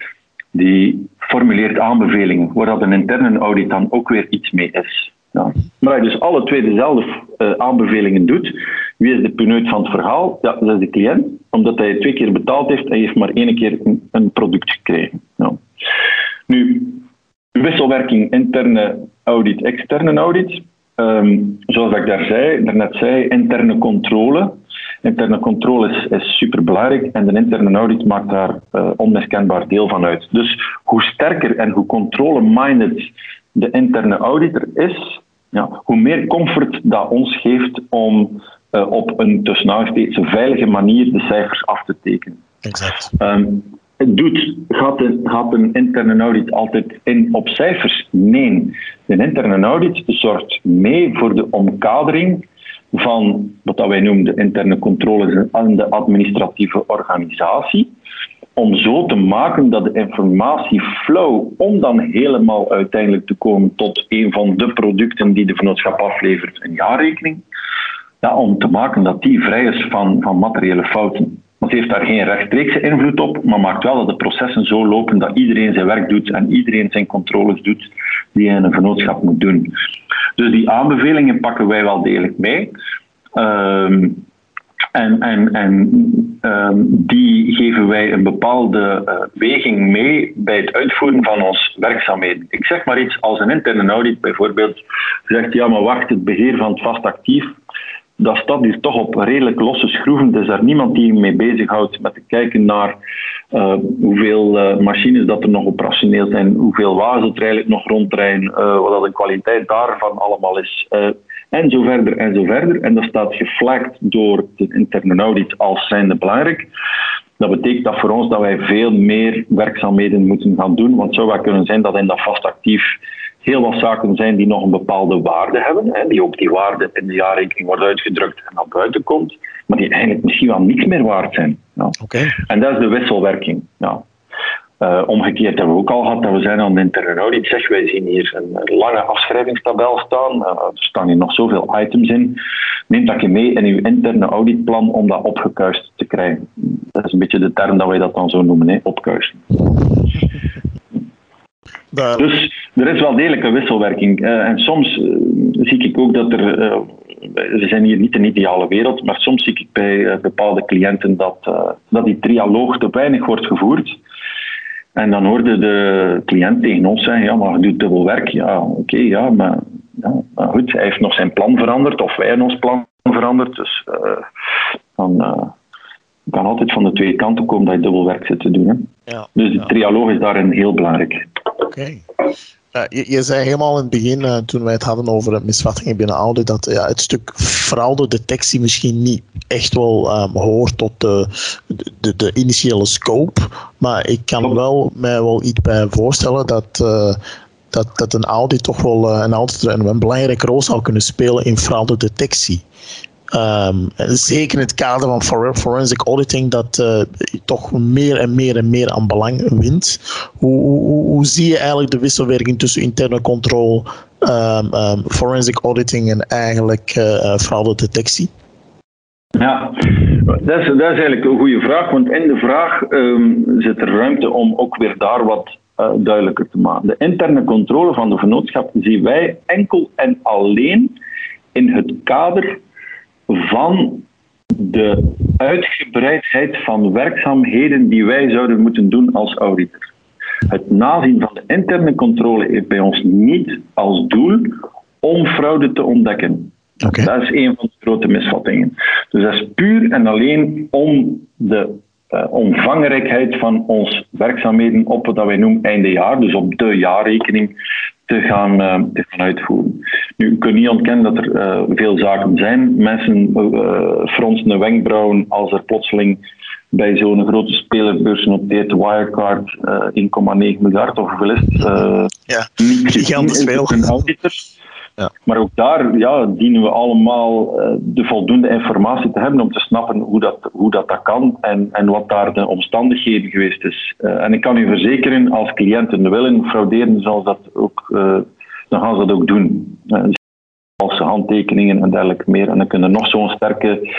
[SPEAKER 2] die formuleert aanbevelingen, waar dat een interne audit dan ook weer iets mee is. Ja. Maar hij dus alle twee dezelfde uh, aanbevelingen doet, wie is de puneut van het verhaal? Ja, dat is de cliënt, omdat hij twee keer betaald heeft en heeft maar één keer een, product gekregen. Ja. Nu, wisselwerking interne audit, externe audit. Um, zoals ik daar zei, daarnet zei, interne controle. Interne controle is, is superbelangrijk en de interne audit maakt daar uh, onmiskenbaar deel van uit. Dus hoe sterker en hoe controle-minded de interne auditor is, ja, hoe meer comfort dat ons geeft om uh, op een tussen veilige manier de cijfers af te tekenen.
[SPEAKER 1] Exact.
[SPEAKER 2] Um, doet, gaat, de, gaat een interne audit altijd in op cijfers? Nee. De interne audit zorgt mee voor de omkadering van wat wij noemen de interne controle en de administratieve organisatie. Om zo te maken dat de informatieflow, om dan helemaal uiteindelijk te komen tot een van de producten die de vennootschap aflevert, een jaarrekening, ja, om te maken dat die vrij is van, van materiële fouten. Want heeft daar geen rechtstreekse invloed op, maar maakt wel dat de processen zo lopen dat iedereen zijn werk doet en iedereen zijn controles doet die hij in een vennootschap moet doen. Dus die aanbevelingen pakken wij wel degelijk mee. Ehm, en, en, en ehm, die geven wij een bepaalde uh, weging mee bij het uitvoeren van ons werkzaamheden. Ik zeg maar iets als een interne audit bijvoorbeeld zegt, ja maar wacht, het beheer van het vast actief, dat staat hier toch op redelijk losse schroeven. Er is niemand die mee bezighoudt met te kijken naar uh, hoeveel uh, machines dat er nog operationeel zijn, hoeveel wagens er eigenlijk nog rondrijden, uh, wat de kwaliteit daarvan allemaal is. en zo verder en zo verder. En dat staat geflagd door de interne audit als zijnde belangrijk. Dat betekent dat voor ons dat wij veel meer werkzaamheden moeten gaan doen. Want het zou wel kunnen zijn dat in dat vast actief heel wat zaken zijn die nog een bepaalde waarde hebben, hè, die ook die waarde in de jaarrekening wordt uitgedrukt en naar buiten komt, maar die eigenlijk misschien wel niks meer waard zijn. Ja. En dat is de wisselwerking. Ja. Uh, omgekeerd hebben we ook al gehad dat we zijn aan de interne audit. Zeg, wij zien hier een lange afschrijvingstabel staan. Uh, er staan hier nog zoveel items in. Neem dat je mee in uw interne auditplan om dat opgekuist te krijgen. Dat is een beetje de term dat wij dat dan zo noemen, hè, opkuisen. Dus er is wel degelijk een wisselwerking. Uh, en soms uh, zie ik ook dat er. Uh, we zijn hier niet de ideale wereld, maar soms zie ik bij bepaalde cliënten dat, dat die trialoog te weinig wordt gevoerd. En dan hoorde de cliënt tegen ons zeggen: Ja, maar je doet dubbel werk. Ja, oké, ja, maar, ja, goed, hij heeft nog zijn plan veranderd, of wij hebben ons plan veranderd. Dus dan kan altijd van de twee kanten komen dat je dubbel werk zit te doen. Hè. Ja, dus de ja. trialoog is daarin heel belangrijk.
[SPEAKER 1] Oké. je, je, zei helemaal in het begin, uh, toen wij het hadden over misvattingen binnen audit, dat ja, het stuk fraudedetectie misschien niet echt wel um, hoort tot de, de, de, initiële scope. Maar ik kan wel, mij wel iets bij voorstellen dat, uh, dat, dat een audit toch wel uh, een, auditor een belangrijke rol zou kunnen spelen in fraudedetectie. Um, zeker in het kader van forensic auditing, dat uh, toch meer en meer en meer aan belang wint. Hoe, hoe, hoe zie je eigenlijk de wisselwerking tussen interne controle, um, um, forensic auditing en eigenlijk uh, fraudedetectie?
[SPEAKER 2] Ja, dat is, dat is eigenlijk een goede vraag, want in de vraag zit er ruimte om ook weer daar wat duidelijker te maken. De interne controle van de vennootschap zien wij enkel en alleen in het kader van de uitgebreidheid van werkzaamheden die wij zouden moeten doen als auditor. Het nazien van de interne controle heeft bij ons niet als doel om fraude te ontdekken. Okay. Dat is een van de grote misvattingen. Dus dat is puur en alleen om de uh, omvangrijkheid van onze werkzaamheden op wat wij noemen einde jaar, dus op de jaarrekening, te gaan, uh, te gaan uitvoeren. Nu, ik kan niet ontkennen dat er uh, veel zaken zijn. Mensen uh, fronsen de wenkbrauwen als er plotseling bij zo'n grote speler beursgenoteerd Wirecard uh, 1,9 miljard of hoeveel is het?
[SPEAKER 1] Ja, niet gigantisch veel.
[SPEAKER 2] Ja. Maar ook daar ja, dienen we allemaal uh, de voldoende informatie te hebben om te snappen hoe dat, hoe dat, kan en, en wat daar de omstandigheden geweest is. Uh, en ik kan u verzekeren, als cliënten willen frauderen, zal dat ook, uh, dan gaan ze dat ook doen. valse handtekeningen en dergelijke meer. En dan kunnen nog zo'n sterke,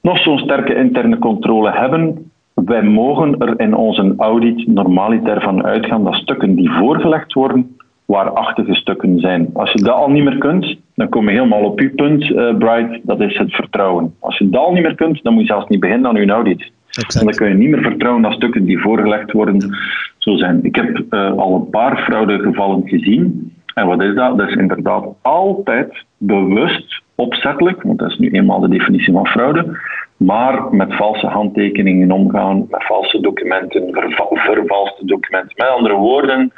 [SPEAKER 2] nog zo'n sterke interne controle hebben. Wij mogen er in onze audit normaliter van uitgaan dat stukken die voorgelegd worden waarachtige stukken zijn. Als je dat al niet meer kunt, dan kom je helemaal op uw punt, uh, Bright, dat is het vertrouwen. Als je dat al niet meer kunt, dan moet je zelfs niet beginnen aan je audit. En dan kun je niet meer vertrouwen dat stukken die voorgelegd worden zo zijn. Ik heb uh, al een paar fraudegevallen gezien. En wat is dat? Dat is inderdaad altijd bewust, opzettelijk, want dat is nu eenmaal de definitie van fraude, maar met valse handtekeningen omgaan, met valse documenten, vervalste documenten. Met andere woorden,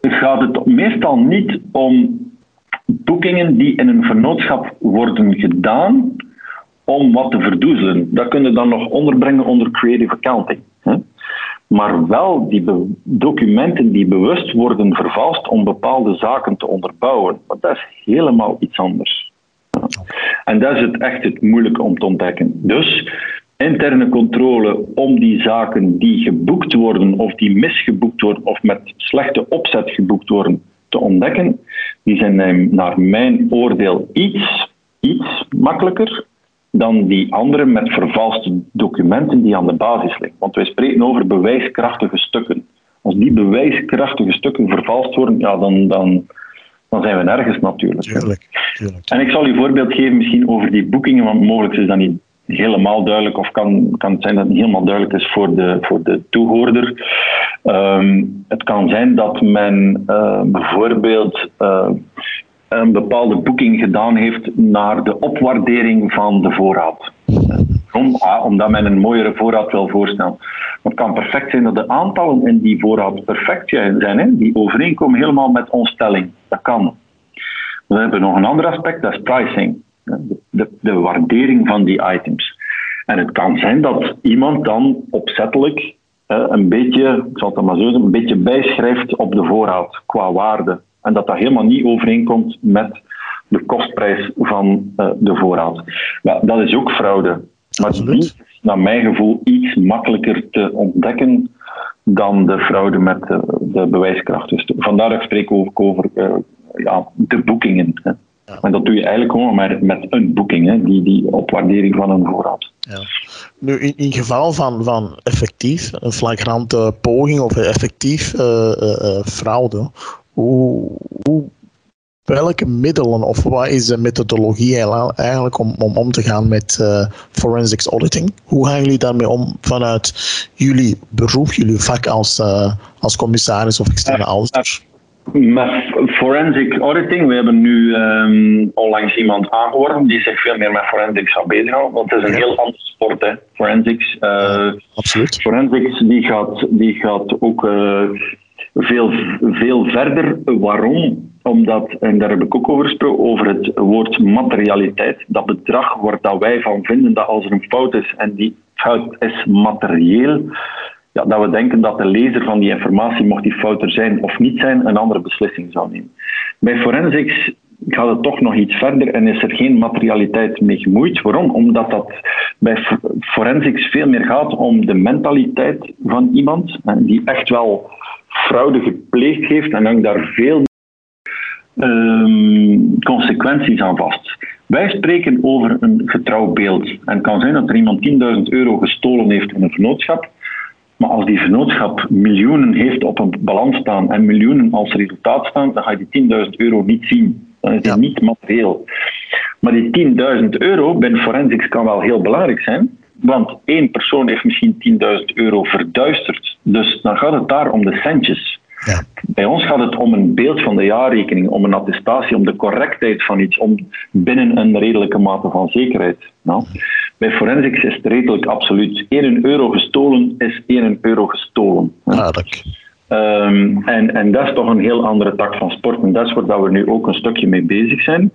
[SPEAKER 2] gaat het meestal niet om boekingen die in een vernootschap worden gedaan om wat te verdoezelen. Dat kun je dan nog onderbrengen onder creative accounting. Hè? Maar wel die documenten die bewust worden vervalst om bepaalde zaken te onderbouwen. Want dat is helemaal iets anders. En dat is het echt het moeilijke om te ontdekken. Dus interne controle om die zaken die geboekt worden of die misgeboekt worden of met slechte opzet geboekt worden te ontdekken, die zijn naar mijn oordeel iets, iets makkelijker dan die andere met vervalste documenten die aan de basis liggen. Want wij spreken over bewijskrachtige stukken. Als die bewijskrachtige stukken vervalst worden, ja, dan, dan, dan zijn we nergens natuurlijk.
[SPEAKER 1] Tuurlijk,
[SPEAKER 2] En ik zal u een voorbeeld geven misschien over die boekingen, want mogelijk is dat niet helemaal duidelijk, of kan, kan het zijn dat het niet helemaal duidelijk is voor de, voor de toehoorder. Ehm, het kan zijn dat men uh, bijvoorbeeld uh, een bepaalde boeking gedaan heeft naar de opwaardering van de voorraad. Waarom? Ah, omdat men een mooiere voorraad wil voorstellen. het kan perfect zijn dat de aantallen in die voorraad perfect zijn, hè? die overeenkomen helemaal met ons stelling. Dat kan. We hebben nog een ander aspect, dat is pricing de, de waardering van die items. En het kan zijn dat iemand dan opzettelijk een beetje, ik zal het maar zo zeggen, een beetje bijschrijft op de voorraad qua waarde. En dat dat helemaal niet overeenkomt met de kostprijs van uh, de voorraad. dat is ook fraude. Maar die is naar mijn gevoel iets makkelijker te ontdekken dan de fraude met de, de bewijskracht. Dus vandaar dat ik spreek ook over uh, ja, de boekingen. Hè. En dat doe je eigenlijk gewoon met, met een boeking, hè, die, die opwaardering van een voorraad.
[SPEAKER 1] Ja. Nu, in, in geval van, van effectief, een flagrante poging of effectief uh, uh, fraude, hoe, hoe, welke middelen of wat is de methodologie eigenlijk om, om om te gaan met uh, forensics auditing? Hoe gaan jullie daarmee om vanuit jullie beroep, jullie vak als, als commissaris of externe auditors?
[SPEAKER 2] Met forensic auditing, we hebben nu um, onlangs iemand aangeworven die zich veel meer met forensics gaat bezighouden, want het is een heel andere sport, hè, forensics. Uh,
[SPEAKER 1] Absoluut.
[SPEAKER 2] Forensics die gaat, die gaat ook uh, veel, veel verder. Waarom? Omdat, en daar heb ik ook over gesproken, over het woord materialiteit. Dat bedrag waar dat wij van vinden dat als er een fout is en die fout is materieel, ja, dat we denken dat de lezer van die informatie, mocht die fout er zijn of niet zijn, een andere beslissing zou nemen. Bij forensics gaat het toch nog iets verder en is er geen materialiteit mee gemoeid. Waarom? Omdat dat bij forensics veel meer gaat om de mentaliteit van iemand, die echt wel fraude gepleegd heeft en dan daar veel um, consequenties aan vast. Wij spreken over een getrouw beeld. En het kan zijn dat er iemand 10.000 euro gestolen heeft in een vernootschap. Maar als die vennootschap miljoenen heeft op een balans staan en miljoenen als resultaat staan, dan ga je die 10.000 euro niet zien. Dan is die niet materieel. Maar die 10.000 euro bij forensics kan wel heel belangrijk zijn, want één persoon heeft misschien 10.000 euro verduisterd. Dus dan gaat het daar om de centjes. Ja. Bij ons gaat het om een beeld van de jaarrekening, om een attestatie, om de correctheid van iets, om binnen een redelijke mate van zekerheid. Nou, bij forensics is het redelijk absoluut. 1 euro gestolen is 1 euro gestolen. Um, en, en dat is toch een heel andere tak van sport. En dat is waar we nu ook een stukje mee bezig zijn.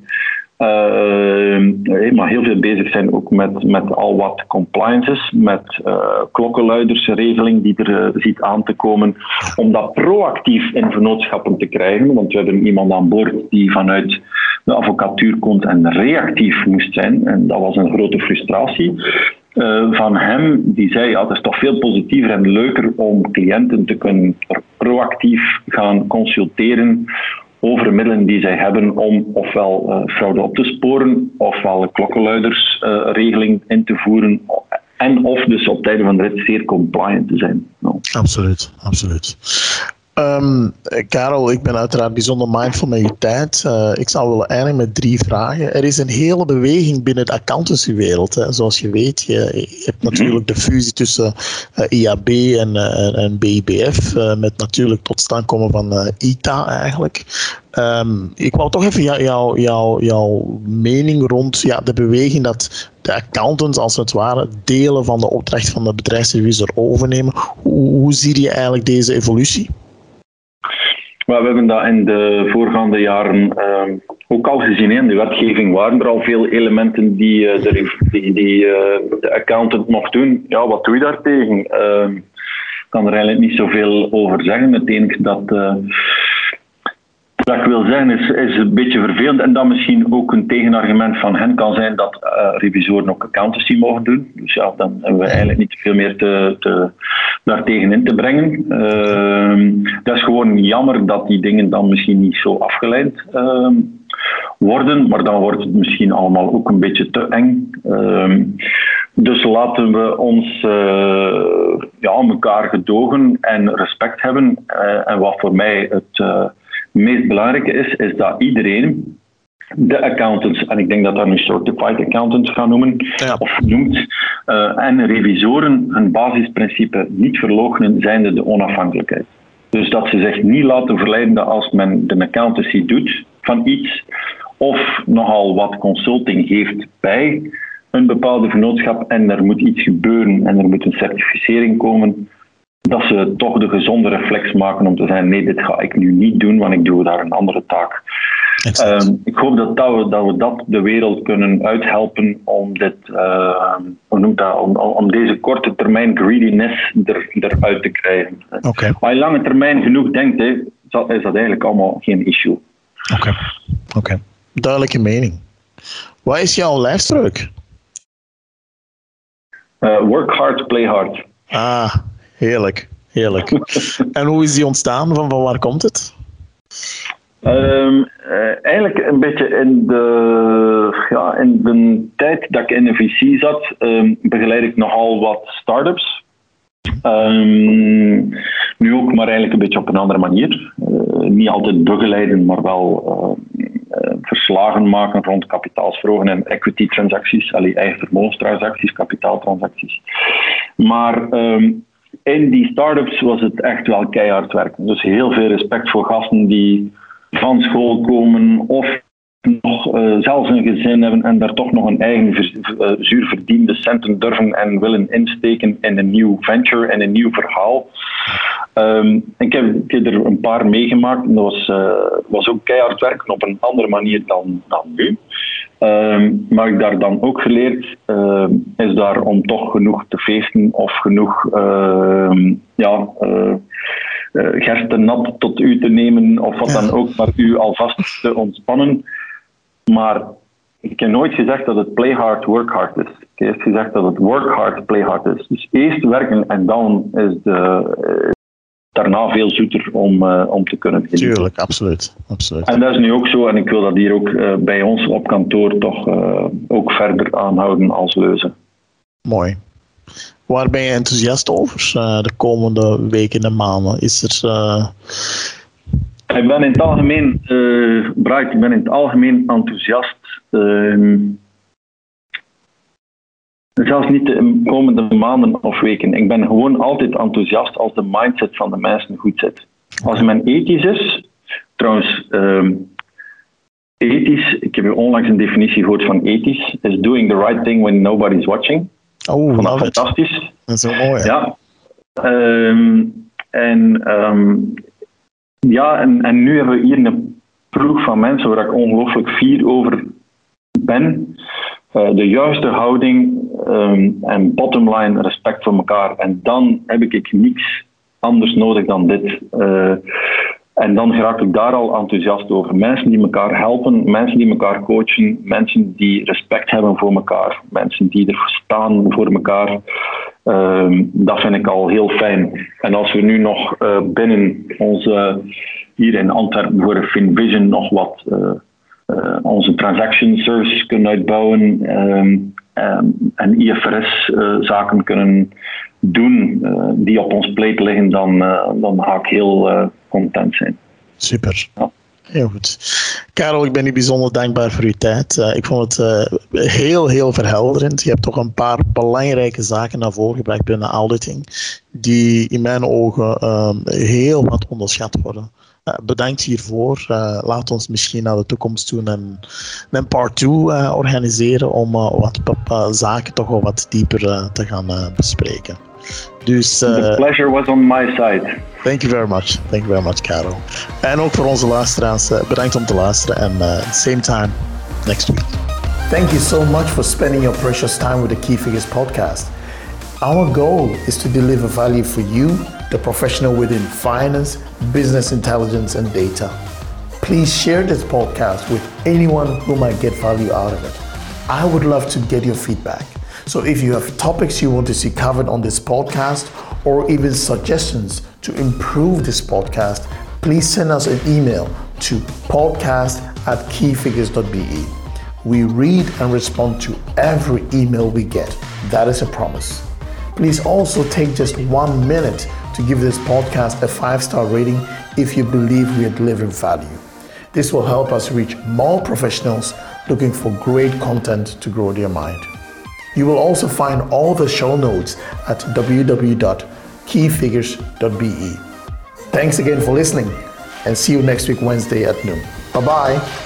[SPEAKER 2] Uh, maar heel veel bezig zijn ook met, met al wat compliances, met uh, klokkenluidersregeling die er uh, ziet aan te komen, om dat proactief in vernootschappen te krijgen. Want we hebben iemand aan boord die vanuit de advocatuur komt en reactief moest zijn. En dat was een grote frustratie. van hem, die zei, ja, het is toch veel positiever en leuker om cliënten te kunnen proactief gaan consulteren over middelen die zij hebben om ofwel uh, fraude op te sporen, ofwel een klokkenluidersregeling uh, in te voeren, en of dus op tijden van de rit zeer compliant te zijn.
[SPEAKER 1] No. Absoluut, absoluut. Um, Karel, ik ben uiteraard bijzonder mindful met je tijd. Uh, ik zou willen eindigen met drie vragen. Er is een hele beweging binnen de accountancywereld. Hè. Zoals je weet, je, hebt natuurlijk de fusie tussen uh, IAB en, uh, en BIBF, met natuurlijk tot stand komen van ITA eigenlijk. Um, ik wou toch even jouw jou, jou, mening rond ja, de beweging dat de accountants als het ware delen van de opdracht van de bedrijfsrevisor overnemen. Hoe, hoe zie je eigenlijk deze evolutie?
[SPEAKER 2] Maar we hebben dat in de voorgaande jaren uh, ook al gezien. In de wetgeving waren er al veel elementen die, uh, de, die, die uh, de accountant mocht doen. Ja, wat doe je daartegen? Ehm, ik kan er eigenlijk niet zoveel over zeggen. Het enige dat eh, ik wil zeggen is, is een beetje vervelend en dat misschien ook een tegenargument van hen kan zijn dat revisoren ook accountancy mogen doen. Dus ja, dan hebben we eigenlijk niet veel meer te, te, daartegen in te brengen. Uh, dat is gewoon jammer dat die dingen dan misschien niet zo afgeleid uh, worden, maar dan wordt het misschien allemaal ook een beetje te eng. Ehm, dus laten we ons uh, ja, elkaar gedogen en respect hebben. Uh, en wat voor mij het meest belangrijke is, is dat iedereen, de accountants, en ik denk dat dat nu certified accountants gaan noemen, of noemt, uh, en revisoren een basisprincipe niet verloochenen, zijnde de onafhankelijkheid. Dus dat ze zich niet laten verleiden dat als men de accountancy doet van iets, of nogal wat consulting geeft bij een bepaalde vennootschap en er moet iets gebeuren en er moet een certificering komen, dat ze toch de gezonde reflex maken om te zeggen: nee, dit ga ik nu niet doen, want ik doe daar een andere taak. Um, ik hoop dat, dat, we, dat we dat de wereld kunnen uithelpen om, dit, uh, hoe noemt dat, om, om deze korte termijn greediness er, eruit te krijgen. Okay. Als je lange termijn genoeg denkt, is dat eigenlijk allemaal geen issue.
[SPEAKER 1] Oké, okay. okay. duidelijke mening. Wat is jouw lijfspreuk?
[SPEAKER 2] Uh, work hard, play hard.
[SPEAKER 1] Ah, Heerlijk, heerlijk. en hoe is die ontstaan? Van, van waar komt het?
[SPEAKER 2] Um, eigenlijk een beetje in de, ja, in de tijd dat ik in de VC zat, um, begeleid ik nogal wat start-ups. Um, nu ook, maar eigenlijk een beetje op een andere manier. Uh, niet altijd begeleiden, maar wel uh, verslagen maken rond kapitaalsvragen en equity transacties, allee, eigen vermogenstransacties, kapitaaltransacties. Maar in die start-ups was het echt wel keihard werken. Dus heel veel respect voor gasten die van school komen of nog uh, zelfs een gezin hebben en daar toch nog een eigen uh, zuur verdiende centen durven en willen insteken in een nieuw venture en een nieuw verhaal. Um, ik, heb, ik, er een paar meegemaakt en dat was, uh, was ook keihard werken op een andere manier dan, dan nu. Um, maar ik daar dan ook geleerd uh, is daar om toch genoeg te feesten of genoeg ja, uh, gersten nat tot u te nemen of wat dan ook, maar u alvast te ontspannen. Maar ik heb nooit gezegd dat het play hard, work hard is. Ik heb gezegd dat het work hard, play hard is. Dus eerst werken en dan is de, daarna veel zoeter om, uh, om te kunnen
[SPEAKER 1] genieten. Tuurlijk, absoluut, absoluut.
[SPEAKER 2] En dat is nu ook zo, en ik wil dat hier ook uh, bij ons op kantoor toch uh, ook verder aanhouden als leuze.
[SPEAKER 1] Mooi. Waar ben je enthousiast over de komende weken en maanden? Is er...
[SPEAKER 2] Ik ben in het algemeen, Bright, ik ben in het algemeen enthousiast. Ehm, Zelfs niet de komende maanden of weken. Ik ben gewoon altijd enthousiast als de mindset van de mensen goed zit. Als men ethisch is, trouwens, um, ethisch, ik heb onlangs een definitie gehoord van ethisch, is doing the right thing when nobody's watching.
[SPEAKER 1] Oh,
[SPEAKER 2] dat fantastisch.
[SPEAKER 1] Dat is wel mooi.
[SPEAKER 2] Ja. Um, en, um, ja, en, en nu hebben we hier een ploeg van mensen waar ik ongelooflijk fier over ben. de juiste houding ehm, en bottomline respect voor elkaar. En dan heb ik niets anders nodig dan dit. En dan raak ik daar al enthousiast over. Mensen die elkaar helpen, mensen die elkaar coachen, mensen die respect hebben voor elkaar, mensen die er staan voor elkaar. Ehm, dat vind ik al heel fijn. En als we nu nog uh, binnen onze, hier in Antwerpen voor FinVision nog wat uh, uh, onze transaction services kunnen uitbouwen um, um, en IFRS-zaken kunnen doen die op ons plate liggen, dan, dan ga ik heel content zijn.
[SPEAKER 1] Super. Heel goed. Karel, ik ben u bijzonder dankbaar voor uw tijd. Uh, ik vond het uh, heel, heel verhelderend. Je hebt toch een paar belangrijke zaken naar voren gebracht binnen auditing, die in mijn ogen uh, heel wat onderschat worden. Uh, bedankt hiervoor. Laat ons misschien naar de toekomst toe een, een part 2 uh, organiseren om wat zaken toch wel wat dieper te gaan bespreken.
[SPEAKER 2] Dus, The eh, pleasure was on my side.
[SPEAKER 1] Thank you very much. Thank you very much, Karel. En ook voor onze luisteraars, eh, bedankt om te luisteren en eh, same time next week. Thank you so much for spending your precious time with the Key Figures podcast. Our goal is to deliver value for you the professional within finance, business intelligence, and data. Please share this podcast with anyone who might get value out of it. I would love to get your feedback. So if you have topics you want to see covered on this podcast or even suggestions to improve this podcast, please send us an email to podcast at keyfigures.be. We read and respond to every email we get. That is a promise. Please also take just one minute to give this podcast a five star rating if you believe we are delivering value. This will help us reach more professionals looking for great content to grow their mind. You will also find all the show notes at www.keyfigures.be. Thanks again for listening and see you next week, Wednesday at noon. Bye bye.